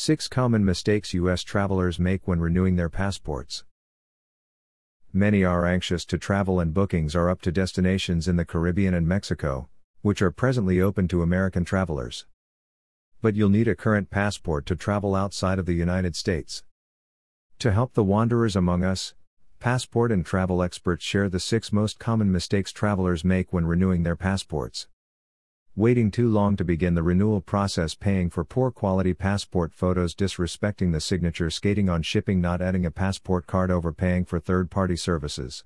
6 Common Mistakes U.S. Travelers Make When Renewing Their Passports. Many are anxious to travel, and bookings are up to destinations in the Caribbean and Mexico, which are presently open to American travelers. But you'll need a current passport to travel outside of the United States. To help the wanderers among us, passport and travel experts share the six most common mistakes travelers make when renewing their passports waiting too long to begin the renewal process, paying for poor quality passport photos, disrespecting the signature, skating on shipping, not adding a passport card, overpaying for third party services.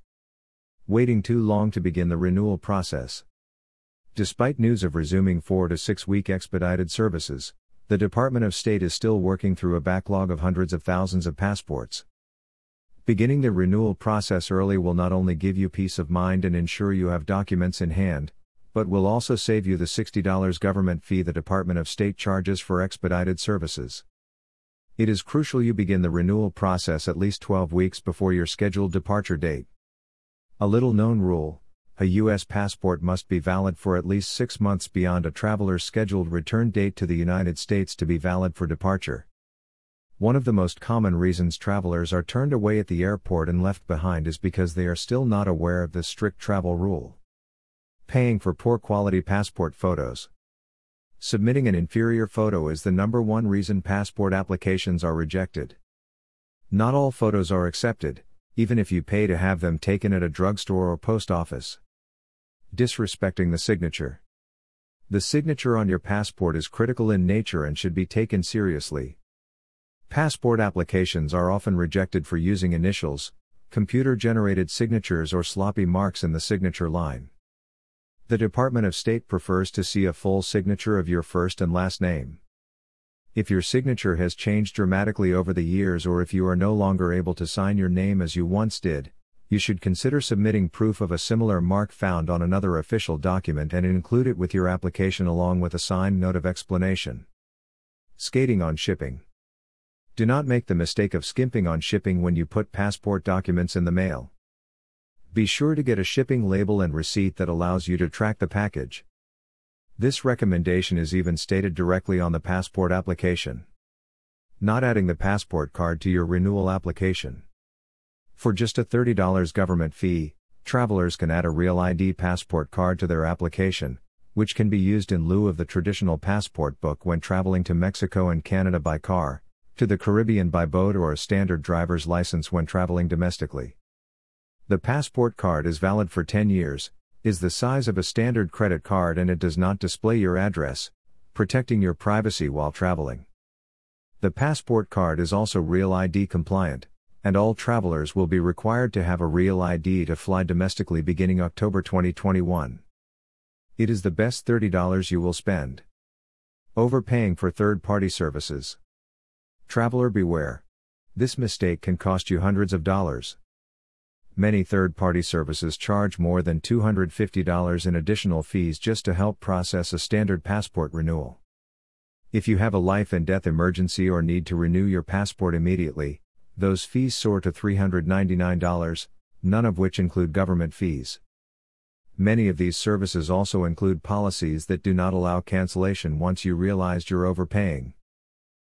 Waiting too long to begin the renewal process. Despite news of resuming four to six week expedited services, the Department of State is still working through a backlog of hundreds of thousands of passports. Beginning the renewal process early will not only give you peace of mind and ensure you have documents in hand, but will also save you the $60 government fee the Department of State charges for expedited services. It is crucial you begin the renewal process at least 12 weeks before your scheduled departure date. A little known rule a U.S. passport must be valid for at least six months beyond a traveler's scheduled return date to the United States to be valid for departure. One of the most common reasons travelers are turned away at the airport and left behind is because they are still not aware of this strict travel rule. Paying for poor quality passport photos. Submitting an inferior photo is the number one reason passport applications are rejected. Not all photos are accepted, even if you pay to have them taken at a drugstore or post office. Disrespecting the signature. The signature on your passport is critical in nature and should be taken seriously. Passport applications are often rejected for using initials, computer generated signatures, or sloppy marks in the signature line. The Department of State prefers to see a full signature of your first and last name. If your signature has changed dramatically over the years or if you are no longer able to sign your name as you once did, you should consider submitting proof of a similar mark found on another official document and include it with your application along with a signed note of explanation. Skating on shipping. Do not make the mistake of skimping on shipping when you put passport documents in the mail. Be sure to get a shipping label and receipt that allows you to track the package. This recommendation is even stated directly on the passport application. Not adding the passport card to your renewal application. For just a $30 government fee, travelers can add a Real ID passport card to their application, which can be used in lieu of the traditional passport book when traveling to Mexico and Canada by car, to the Caribbean by boat, or a standard driver's license when traveling domestically. The passport card is valid for 10 years, is the size of a standard credit card, and it does not display your address, protecting your privacy while traveling. The passport card is also Real ID compliant, and all travelers will be required to have a Real ID to fly domestically beginning October 2021. It is the best $30 you will spend. Overpaying for third party services. Traveler beware. This mistake can cost you hundreds of dollars. Many third party services charge more than $250 in additional fees just to help process a standard passport renewal. If you have a life and death emergency or need to renew your passport immediately, those fees soar to $399, none of which include government fees. Many of these services also include policies that do not allow cancellation once you realized you're overpaying.